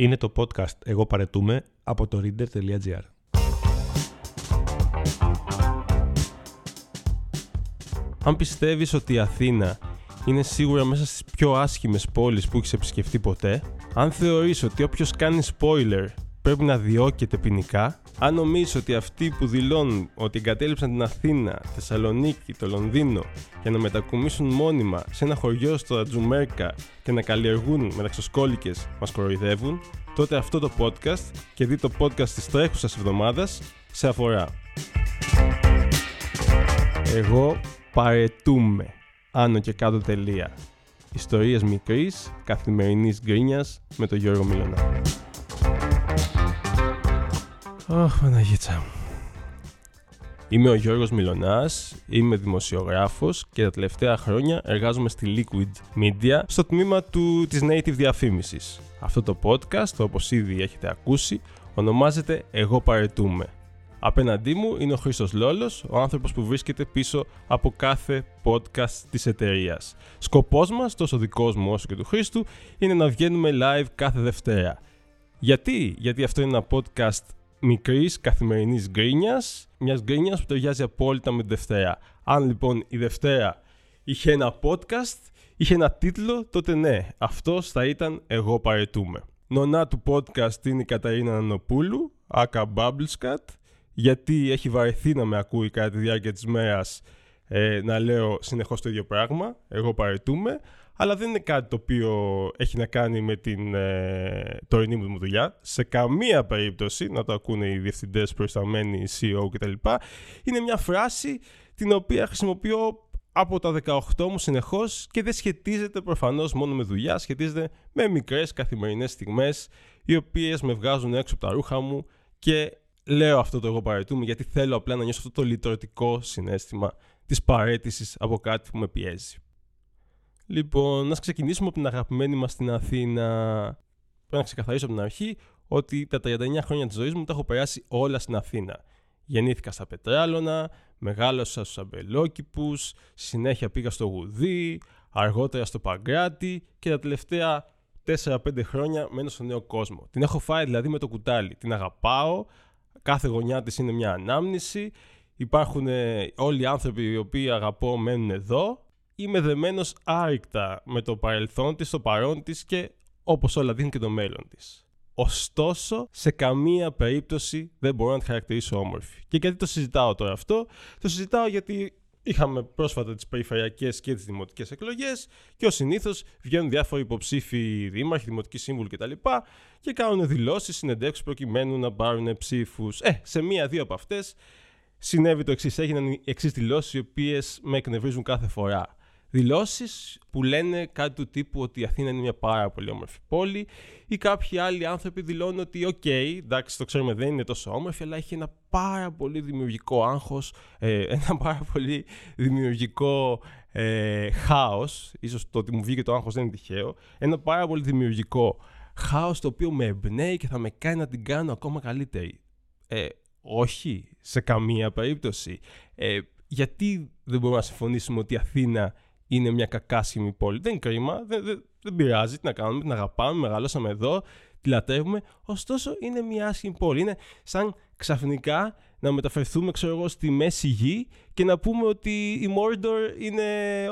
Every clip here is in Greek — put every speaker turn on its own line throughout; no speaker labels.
Είναι το podcast «Εγώ παρετούμε» από το reader.gr. Αν πιστεύεις ότι η Αθήνα είναι σίγουρα μέσα στις πιο άσχημες πόλεις που έχεις επισκεφτεί ποτέ, αν θεωρείς ότι όποιος κάνει spoiler πρέπει να διώκεται ποινικά, αν νομίζεις ότι αυτοί που δηλώνουν ότι εγκατέλειψαν την Αθήνα, Θεσσαλονίκη, το Λονδίνο για να μετακομίσουν μόνιμα σε ένα χωριό στο Ατζουμέρκα και να καλλιεργούν μεταξοσκόλικες μας κοροϊδεύουν, τότε αυτό το podcast και δει το podcast της τρέχουσας εβδομάδας σε αφορά. Εγώ παρετούμε. Άνω και κάτω τελεία. Ιστορίες μικρής, καθημερινής γκρίνιας με τον Γιώργο Μιλωνά. Αχ, Παναγίτσα μου. Είμαι ο Γιώργος Μιλωνάς, είμαι δημοσιογράφος και τα τελευταία χρόνια εργάζομαι στη Liquid Media στο τμήμα του, της native διαφήμισης. Αυτό το podcast, όπως ήδη έχετε ακούσει, ονομάζεται «Εγώ παρετούμε». Απέναντί μου είναι ο Χρήστος Λόλος, ο άνθρωπος που βρίσκεται πίσω από κάθε podcast της εταιρείας. Σκοπός μας, τόσο δικός μου όσο και του Χρήστου, είναι να βγαίνουμε live κάθε Δευτέρα. Γιατί; Γιατί αυτό είναι ένα podcast μικρής καθημερινής γκρίνιας, μιας γκρίνιας που ταιριάζει απόλυτα με τη Δευτέρα. Αν λοιπόν η Δευτέρα είχε ένα podcast, είχε ένα τίτλο, τότε ναι, αυτός θα ήταν «Εγώ παρετούμε». Νονά του podcast είναι η Καταρίνα Νανοπούλου, άκα Bubblescat, γιατί έχει βαρεθεί να με ακούει κατά τη διάρκεια της μέρας ε, να λέω συνεχώς το ίδιο πράγμα, εγώ παρετούμε, αλλά δεν είναι κάτι το οποίο έχει να κάνει με την ε, τωρινή μου δουλειά. Σε καμία περίπτωση, να το ακούνε οι διευθυντές, προϊσταμένοι, CEO κτλ. Είναι μια φράση την οποία χρησιμοποιώ από τα 18 μου συνεχώς και δεν σχετίζεται προφανώς μόνο με δουλειά, σχετίζεται με μικρές καθημερινές στιγμές οι οποίες με βγάζουν έξω από τα ρούχα μου και λέω αυτό το εγώ παρετούμε γιατί θέλω απλά να νιώσω αυτό το λυτρωτικό συνέστημα της παρέτησης από κάτι που με πιέζει. Λοιπόν, να ξεκινήσουμε από την αγαπημένη μας στην Αθήνα. Πρέπει να ξεκαθαρίσω από την αρχή ότι τα 39 χρόνια της ζωής μου τα έχω περάσει όλα στην Αθήνα. Γεννήθηκα στα Πετράλωνα, μεγάλωσα στους Αμπελόκηπους, συνέχεια πήγα στο Γουδί, αργότερα στο Παγκράτη και τα τελευταία 4-5 χρόνια μένω στο νέο κόσμο. Την έχω φάει δηλαδή με το κουτάλι. Την αγαπάω, κάθε γωνιά της είναι μια ανάμνηση. Υπάρχουν ε, όλοι οι άνθρωποι οι οποίοι αγαπώ μένουν εδώ. Είμαι δεμένος άρρηκτα με το παρελθόν της, το παρόν της και όπως όλα δίνουν και το μέλλον της. Ωστόσο, σε καμία περίπτωση δεν μπορώ να τη χαρακτηρίσω όμορφη. Και γιατί το συζητάω τώρα αυτό, το συζητάω γιατί είχαμε πρόσφατα τις περιφερειακές και τις δημοτικές εκλογές και ως συνήθως βγαίνουν διάφοροι υποψήφοι δήμαρχοι, δημοτικοί σύμβουλοι κτλ. και κάνουν δηλώσεις, συνεντεύξεις προκειμένου να πάρουν ψήφους. Ε, σε μία-δύο από αυτές συνέβη το εξής. Έγιναν οι εξής δηλώσεις, οι οποίες με εκνευρίζουν κάθε φορά δηλώσεις που λένε κάτι του τύπου ότι η Αθήνα είναι μια πάρα πολύ όμορφη πόλη ή κάποιοι άλλοι άνθρωποι δηλώνουν ότι οκ, εντάξει το ξέρουμε δεν είναι τόσο όμορφη αλλά έχει ένα πάρα πολύ δημιουργικό άγχος, ε, ένα πάρα πολύ δημιουργικό ε, χάος, ίσως το ότι μου βγήκε το άγχος δεν είναι τυχαίο, ένα πάρα πολύ δημιουργικό χάος το οποίο με εμπνέει και θα με κάνει να την κάνω ακόμα καλύτερη. Ε, όχι, σε καμία περίπτωση. Ε, γιατί δεν μπορούμε να συμφωνήσουμε ότι η Αθήνα είναι μια κακάσιμη πόλη. Δεν είναι κρίμα, δεν, δεν, δεν πειράζει, τι να κάνουμε, την αγαπάμε, μεγαλώσαμε εδώ, τη λατρεύουμε. Ωστόσο, είναι μια άσχημη πόλη. Είναι σαν ξαφνικά να μεταφερθούμε, ξέρω εγώ, στη Μέση Γη και να πούμε ότι η Mordor είναι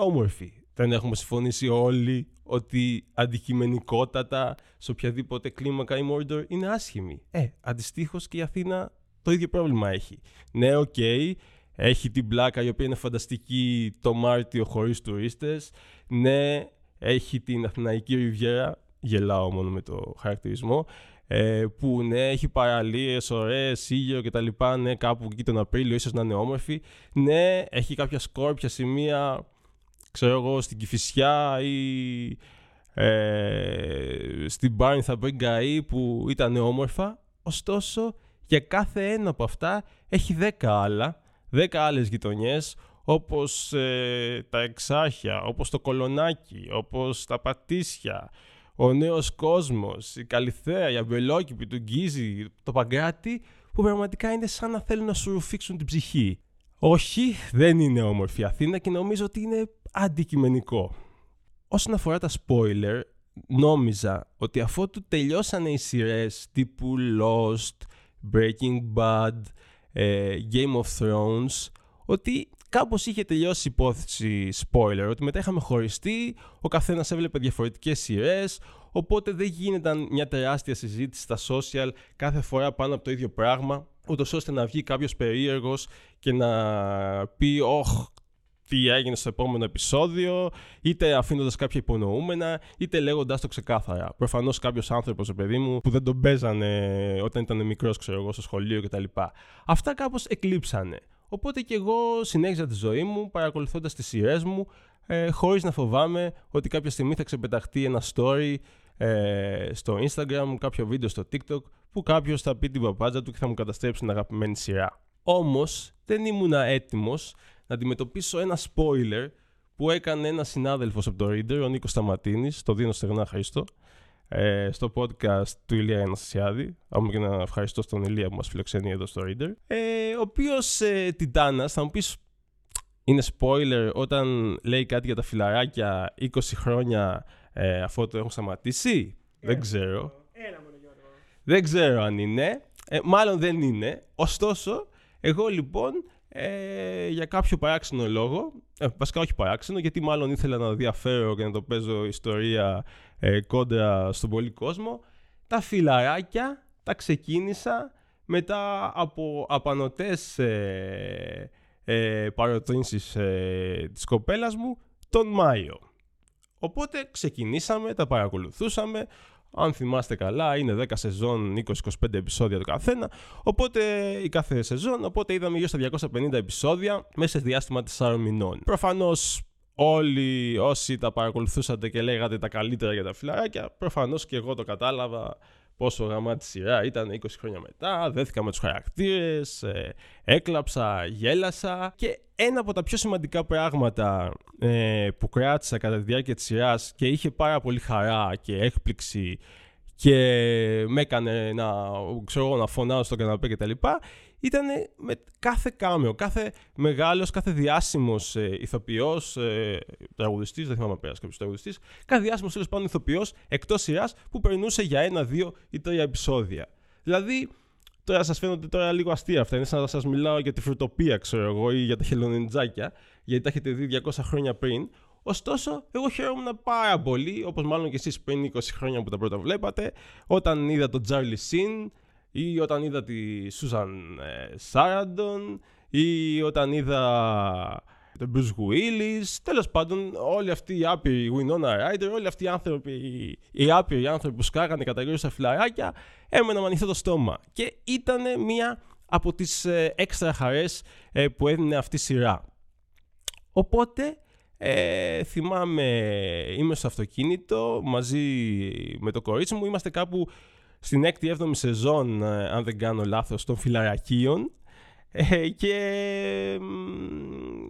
όμορφη. Δεν έχουμε συμφωνήσει όλοι ότι αντικειμενικότατα σε οποιαδήποτε κλίμακα η Mordor είναι άσχημη. Ε, αντιστοίχως και η Αθήνα το ίδιο πρόβλημα έχει. Ναι, OK, okay, έχει την Πλάκα η οποία είναι φανταστική το Μάρτιο χωρίς τουρίστες. Ναι, έχει την Αθηναϊκή Ριβιέρα, γελάω μόνο με το χαρακτηρισμό, ε, που ναι, έχει παραλίες, ωραίες, ήλιο κτλ. Ναι, κάπου εκεί τον Απρίλιο ίσως να είναι όμορφη. Ναι, έχει κάποια σκόρπια σημεία, ξέρω εγώ, στην Κηφισιά ή ε, στην Πάρνηθα Μπριγκαή που ήταν όμορφα. Ωστόσο, για κάθε ένα από αυτά έχει δέκα άλλα δέκα άλλες γειτονιές όπως ε, τα Εξάρχεια, όπως το Κολονάκι, όπως τα Πατήσια, ο Νέος Κόσμος, η Καλυθέα, η Αμπελόκηπη, του Γκίζη, το Παγκράτη, που πραγματικά είναι σαν να θέλουν να σου ρουφήξουν την ψυχή. Όχι, δεν είναι όμορφη Αθήνα και νομίζω ότι είναι αντικειμενικό. Όσον αφορά τα spoiler, νόμιζα ότι αφού του τελειώσανε οι σειρές τύπου Lost, Breaking Bad, ε, Game of Thrones, ότι κάπως είχε τελειώσει η υπόθεση spoiler, ότι μετά είχαμε χωριστεί, ο καθένας έβλεπε διαφορετικές σειρές, οπότε δεν γίνεται μια τεράστια συζήτηση στα social κάθε φορά πάνω από το ίδιο πράγμα, ούτως ώστε να βγει κάποιος περίεργος και να πει «Ωχ, τι έγινε στο επόμενο επεισόδιο, είτε αφήνοντας κάποια υπονοούμενα, είτε λέγοντάς το ξεκάθαρα. Προφανώς κάποιος άνθρωπος, παιδί μου, που δεν τον παίζανε όταν ήταν μικρός, ξέρω εγώ, στο σχολείο κτλ. Αυτά κάπως εκλείψανε. Οπότε και εγώ συνέχιζα τη ζωή μου παρακολουθώντας τις σειρές μου, ε, χωρίς να φοβάμαι ότι κάποια στιγμή θα ξεπεταχτεί ένα story ε, στο Instagram, κάποιο βίντεο στο TikTok, που κάποιος θα πει την παπάντζα του και θα μου καταστρέψει την αγαπημένη σειρά. Όμως δεν ήμουν έτοιμος να αντιμετωπίσω ένα spoiler που έκανε ένας συνάδελφος από το Reader, ο Νίκος Σταματίνης, το δίνω στεγνά Χρήστο, ε, στο podcast του Ηλία Αναστασιάδη. Άμα και να ευχαριστώ στον Ηλία που μας φιλοξενεί εδώ στο Reader. Ε, ο οποίος ε, Τιτάνας, θα μου πεις, είναι spoiler όταν λέει κάτι για τα φιλαράκια 20 χρόνια ε, αφού το έχουν σταματήσει; δεν ξέρω.
Έλα μόνο Γιώργο.
Δεν ξέρω αν είναι. Ε, μάλλον δεν είναι. Ωστόσο, εγώ λοιπόν ε, για κάποιο παράξενο λόγο, ε, βασικά όχι παράξενο, γιατί μάλλον ήθελα να διαφέρω και να το παίζω ιστορία ε, κόντρα στον πολύ κόσμο, τα φιλαράκια τα ξεκίνησα μετά από απανοτές ε, ε, παροτρύνσεις ε, της κοπέλας μου τον Μάιο. Οπότε ξεκινήσαμε, τα παρακολουθούσαμε, αν θυμάστε καλά, είναι 10 σεζόν, 20-25 επεισόδια το καθένα. Οπότε η κάθε σεζόν, οπότε είδαμε γύρω στα 250 επεισόδια μέσα σε διάστημα 4 μηνών. Προφανώς όλοι όσοι τα παρακολουθούσατε και λέγατε τα καλύτερα για τα φιλαράκια, προφανώς και εγώ το κατάλαβα πόσο γαμάτη σειρά ήταν 20 χρόνια μετά, δέθηκα με τους χαρακτήρες, ε, έκλαψα, γέλασα. Και ένα από τα πιο σημαντικά πράγματα ε, που κράτησα κατά τη διάρκεια της σειράς και είχε πάρα πολύ χαρά και έκπληξη και με έκανε να, ξέρω, να φωνάω στο καναπέ κτλ ήταν με κάθε κάμεο, κάθε μεγάλος, κάθε διάσημος ε, ηθοποιός, ε, τραγουδιστής, δεν θυμάμαι πέρας κάποιος τραγουδιστής, κάθε διάσημος τέλος πάντων ηθοποιός εκτός σειράς που περνούσε για ένα, δύο ή τρία επεισόδια. Δηλαδή, τώρα σας φαίνονται τώρα λίγο αστεία αυτά, είναι σαν να σας μιλάω για τη φρουτοπία, ξέρω εγώ, ή για τα χελονιτζάκια, γιατί τα έχετε δει 200 χρόνια πριν, Ωστόσο, εγώ χαίρομαι πάρα πολύ, όπως μάλλον και εσείς πριν 20 χρόνια που τα πρώτα βλέπατε, όταν είδα τον Charlie Sin, ή όταν είδα τη Σούζαν Σάραντον ή όταν είδα τον Bruce Willis, τέλος πάντων όλοι αυτοί οι άπειροι Winona Ryder, όλοι αυτοί οι άνθρωποι, οι άπειροι άνθρωποι που σκάγανε καταγγελίες στα φυλαράκια έμεναν με ανοιχτό το στόμα και ήταν μία από τις ε, έξτρα χαρές ε, που έδινε αυτή η σειρά. Οπότε ε, θυμάμαι είμαι στο αυτοκίνητο μαζί με το κορίτσι μου, είμαστε κάπου στην 6η-7η σεζόν, ε, αν δεν κάνω λάθος, των φιλαρακίων ε, και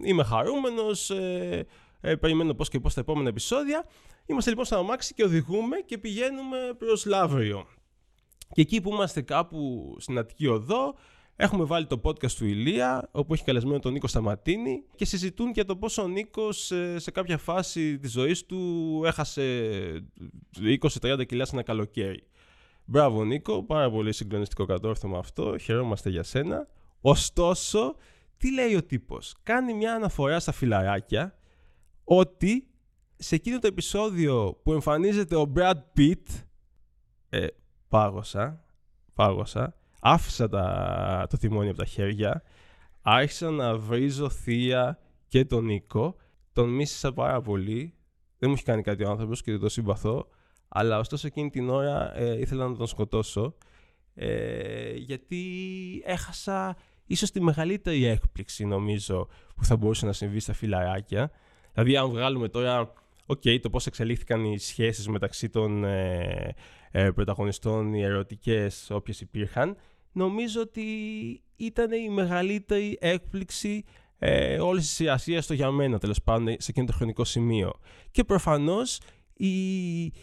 είμαι χαρούμενος, ε, ε, περιμένω πώς και πώς τα επόμενα επεισόδια. Είμαστε λοιπόν στο αμάξι και οδηγούμε και πηγαίνουμε προς Λαύριο. Και εκεί που είμαστε κάπου στην Αττική Οδό, έχουμε βάλει το podcast του Ηλία, όπου έχει καλεσμένο τον Νίκο Σταματίνη και συζητούν για το πόσο ο Νίκος σε κάποια φάση της ζωής του έχασε 20-30 κιλά σε ένα καλοκαίρι. Μπράβο Νίκο, πάρα πολύ συγκλονιστικό κατόρθωμα αυτό, χαιρόμαστε για σένα. Ωστόσο, τι λέει ο τύπος; Κάνει μια αναφορά στα φιλαράκια ότι σε εκείνο το επεισόδιο που εμφανίζεται ο Brad Pitt ε, πάγωσα, πάγωσα, άφησα τα, το τιμόνι από τα χέρια, άρχισα να βρίζω θεία και τον Νίκο, τον μίσησα πάρα πολύ, δεν μου έχει κάνει κάτι ο άνθρωπος και δεν το συμπαθώ, αλλά ωστόσο εκείνη την ώρα ε, ήθελα να τον σκοτώσω ε, γιατί έχασα ίσως τη μεγαλύτερη έκπληξη νομίζω που θα μπορούσε να συμβεί στα φιλαράκια. Δηλαδή αν βγάλουμε τώρα okay, το πώς εξελίχθηκαν οι σχέσεις μεταξύ των ε, ε, πρωταγωνιστών, οι ερωτικές όποιες υπήρχαν, νομίζω ότι ήταν η μεγαλύτερη έκπληξη ε, όλης της σειρασίας το για μένα τέλος πάντων σε εκείνο το χρονικό σημείο. Και προφανώς η,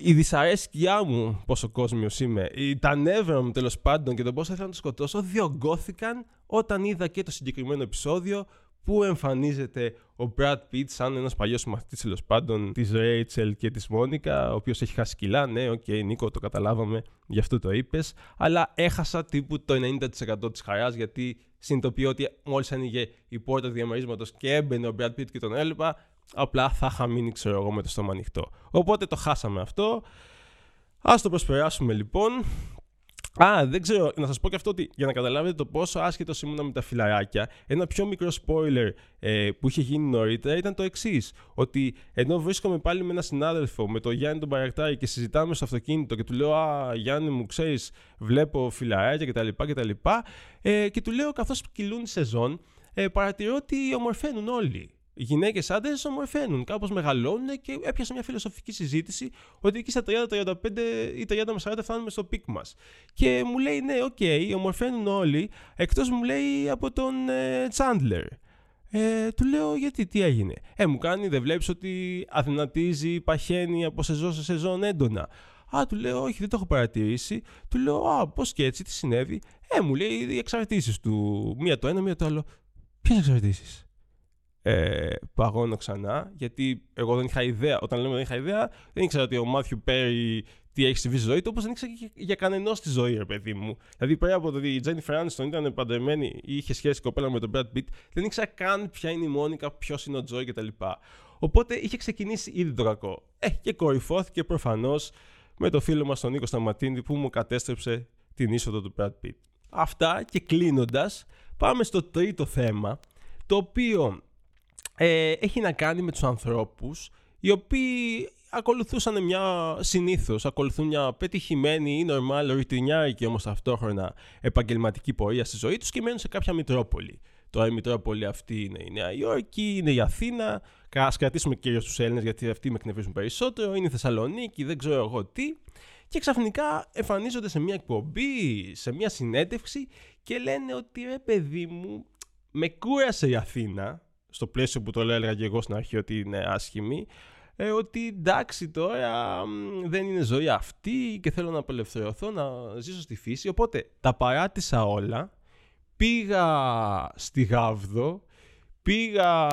η δυσαρέσκειά μου, πόσο κόσμιος είμαι, τα νεύρα μου τέλος πάντων και το πώς ήθελα να το σκοτώσω, διογκώθηκαν όταν είδα και το συγκεκριμένο επεισόδιο που εμφανίζεται ο Brad Pitt σαν ένας παλιός συμμαθητής τέλος πάντων της Rachel και της Μόνικα, ο οποίος έχει χάσει κιλά. Ναι, OK, okay, Νίκο, το καταλάβαμε, γι' αυτό το είπες. Αλλά έχασα τύπου το 90% της χαράς, γιατί συνειδητοποιώ ότι μόλις άνοιγε η πόρτα διαμερίσματος και έμπαινε ο Brad Pitt και τον έλειπα, απλά θα είχα μείνει, ξέρω εγώ, με το στόμα ανοιχτό. Οπότε το χάσαμε αυτό. Ας το προσπεράσουμε λοιπόν Α, δεν ξέρω, να σας πω και αυτό ότι για να καταλάβετε το πόσο άσχετος ήμουν με τα φιλαράκια, ένα πιο μικρό spoiler ε, που είχε γίνει νωρίτερα ήταν το εξής. Ότι ενώ βρίσκομαι πάλι με έναν συνάδελφο, με τον Γιάννη τον Παρακτάρη και συζητάμε στο αυτοκίνητο και του λέω Α, Γιάννη μου, ξέρεις, βλέπω φιλαράκια κτλ. κτλ. Ε, και του λέω καθώς κυλούν οι σεζόν, ε, παρατηρώ ότι ομορφαίνουν όλοι γυναίκες άντρες ομορφαίνουν, κάπως μεγαλώνουν και έπιασε μια φιλοσοφική συζήτηση ότι εκεί στα 30, 35 ή 30 με 40 φτάνουμε στο peak μας. Και μου λέει, ναι, OK, okay, ομορφαίνουν όλοι, εκτός μου λέει από τον Τσάντλερ. Ε, του λέω γιατί, τι έγινε; Ε, μου κάνει, δεν βλέπεις ότι αδυνατίζει, παχαίνει από σεζόν σε σεζόν έντονα; Α, του λέω, Όχι, δεν το έχω παρατηρήσει. Του λέω, Α, πώς και έτσι, τι συνέβη; Ε, μου λέει οι εξαρτήσεις του. Μία το ένα, μία το άλλο. Ποιες εξαρτήσεις; Ε, παγώνω ξανά, γιατί εγώ δεν είχα ιδέα. Όταν λέμε δεν είχα ιδέα, δεν ήξερα ότι ο Μάθιου Πέρι τι έχει συμβεί στη ζωή του, όπως δεν ήξερα και για κανένα στη ζωή, ρε παιδί μου. Δηλαδή, πέρα από το ότι η Τζένι Φράνστον ήταν παντρεμένη ή είχε σχέση κοπέλα με τον Brad Pitt, δεν ήξερα καν ποια είναι η Μόνικα, ποιος είναι ο Τζόι κτλ. Οπότε είχε ξεκινήσει ήδη το κακό. Ε, και κορυφώθηκε προφανώς με το φίλο μας τον Νίκο Σταματίνη που μου κατέστρεψε την είσοδο του Brad Pitt. Αυτά και κλείνοντας, πάμε στο τρίτο θέμα, το οποίο ε, έχει να κάνει με τους ανθρώπους οι οποίοι ακολουθούσαν μια συνήθως, ακολουθούν μια πετυχημένη ή normal, και όμως ταυτόχρονα επαγγελματική πορεία στη ζωή τους και μένουν σε κάποια Μητρόπολη. Τώρα η Μητρόπολη αυτή είναι η Νέα Υόρκη, είναι η Αθήνα, ας κρατήσουμε κυρίως τους Έλληνες γιατί αυτοί με εκνευρίζουν περισσότερο, είναι η Θεσσαλονίκη, δεν ξέρω εγώ τι. Και ξαφνικά εμφανίζονται σε μια εκπομπή, σε μια συνέντευξη και λένε ότι ρε παιδί μου, με κούρασε η Αθήνα, στο πλαίσιο που το έλεγα και εγώ στην αρχή ότι είναι άσχημη, ε, ότι εντάξει τώρα δεν είναι ζωή αυτή και θέλω να απελευθερωθώ, να ζήσω στη φύση. Οπότε τα παράτησα όλα, πήγα στη Γάβδο, πήγα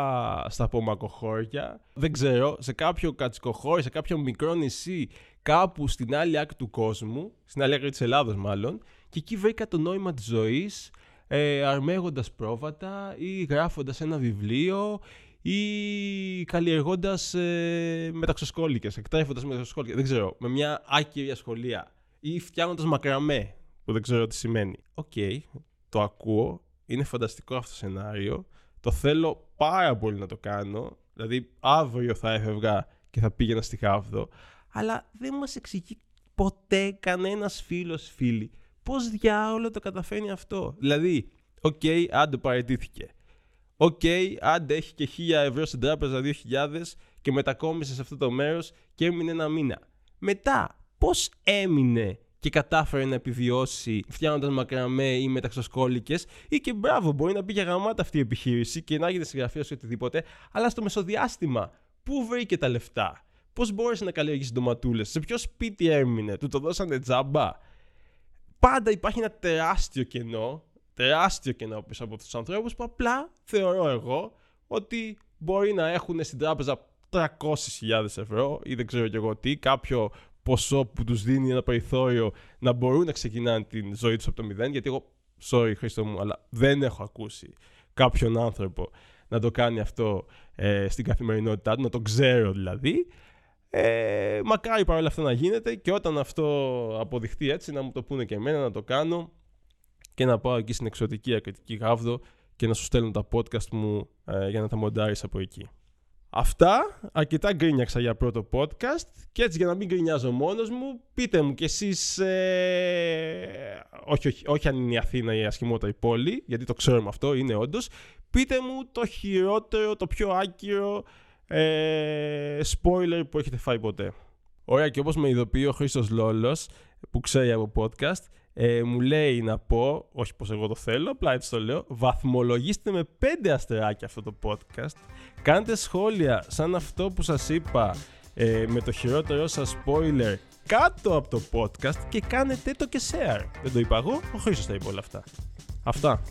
στα Πομακοχώρια, δεν ξέρω, σε κάποιο κατσικοχώρι, σε κάποιο μικρό νησί, κάπου στην άλλη άκρη του κόσμου, στην άλλη άκρη της Ελλάδος μάλλον, και εκεί βρήκα το νόημα της ζωής, ε, αρμέγοντας πρόβατα ή γράφοντας ένα βιβλίο ή καλλιεργώντας ε, μεταξοσκόλικες, εκτρέφοντας μεταξοσκόλικες, δεν ξέρω, με μια άκυρη ασχολία ή φτιάχνοντας μακραμέ, που δεν ξέρω τι σημαίνει. Οκ, το ακούω, είναι φανταστικό αυτό το σενάριο, το θέλω πάρα πολύ να το κάνω, δηλαδή αύριο θα έφευγα και θα πήγαινα στη Γαύδο, αλλά δεν μας εξηγεί ποτέ κανένας φίλος φίλη Πώς διάολο το καταφέρνει αυτό; Δηλαδή, OK, okay, άντε παραιτήθηκε. OK, okay, άντε έχει και 1000 ευρώ στην τράπεζα 2000 και μετακόμισε σε αυτό το μέρος και έμεινε ένα μήνα. Μετά, πώς έμεινε και κατάφερε να επιβιώσει φτιάχνοντας μακραμέ ή μεταξοσκόλικες, ή και μπράβο, μπορεί να πήγε γραμμάτα αυτή η επιχείρηση και να έγινε συγγραφέας ή οτιδήποτε, αλλά στο μεσοδιάστημα, πού βρήκε τα λεφτά, πώς μπόρεσε να καλλιεργήσει ντοματούλες, σε ποιο σπίτι έμεινε, του το δώσανε τζάμπα; Πάντα υπάρχει ένα τεράστιο κενό, τεράστιο κενό πίσω από τους ανθρώπους που απλά θεωρώ εγώ ότι μπορεί να έχουν στην τράπεζα 300.000 ευρώ ή δεν ξέρω κι εγώ τι, κάποιο ποσό που τους δίνει ένα περιθώριο να μπορούν να ξεκινάνε την ζωή τους από το μηδέν, γιατί εγώ, sorry Χρήστο μου, αλλά δεν έχω ακούσει κάποιον άνθρωπο να το κάνει αυτό ε, στην καθημερινότητά του, να το ξέρω δηλαδή. Ε, μακάρι παρόλα αυτά να γίνεται και όταν αυτό αποδειχτεί έτσι να μου το πούνε και εμένα να το κάνω και να πάω εκεί στην εξωτική ακριτική γάβδο και να σου στέλνω τα podcast μου ε, για να τα μοντάρεις από εκεί. Αυτά, αρκετά γκρίνιαξα για πρώτο podcast και έτσι για να μην γκρινιάζω μόνος μου, πείτε μου κι εσείς, ε, όχι, όχι, όχι αν είναι η Αθήνα ή η ασχημότερη πόλη, γιατί το ξέρουμε αυτό, είναι όντως. πείτε μου το χειρότερο, το πιο άκυρο, ε, spoiler που έχετε φάει ποτέ. Ωραία και όπως με ειδοποιεί ο Χρήστος Λόλος που ξέρει από podcast ε, μου λέει να πω, όχι πως εγώ το θέλω, απλά έτσι το λέω, βαθμολογήστε με πέντε αστεράκια αυτό το podcast. Κάντε σχόλια σαν αυτό που σας είπα ε, με το χειρότερό σας spoiler κάτω από το podcast και κάνετε το και share. Δεν το είπα εγώ, ο Χρήστος τα είπε όλα αυτά. Αυτά.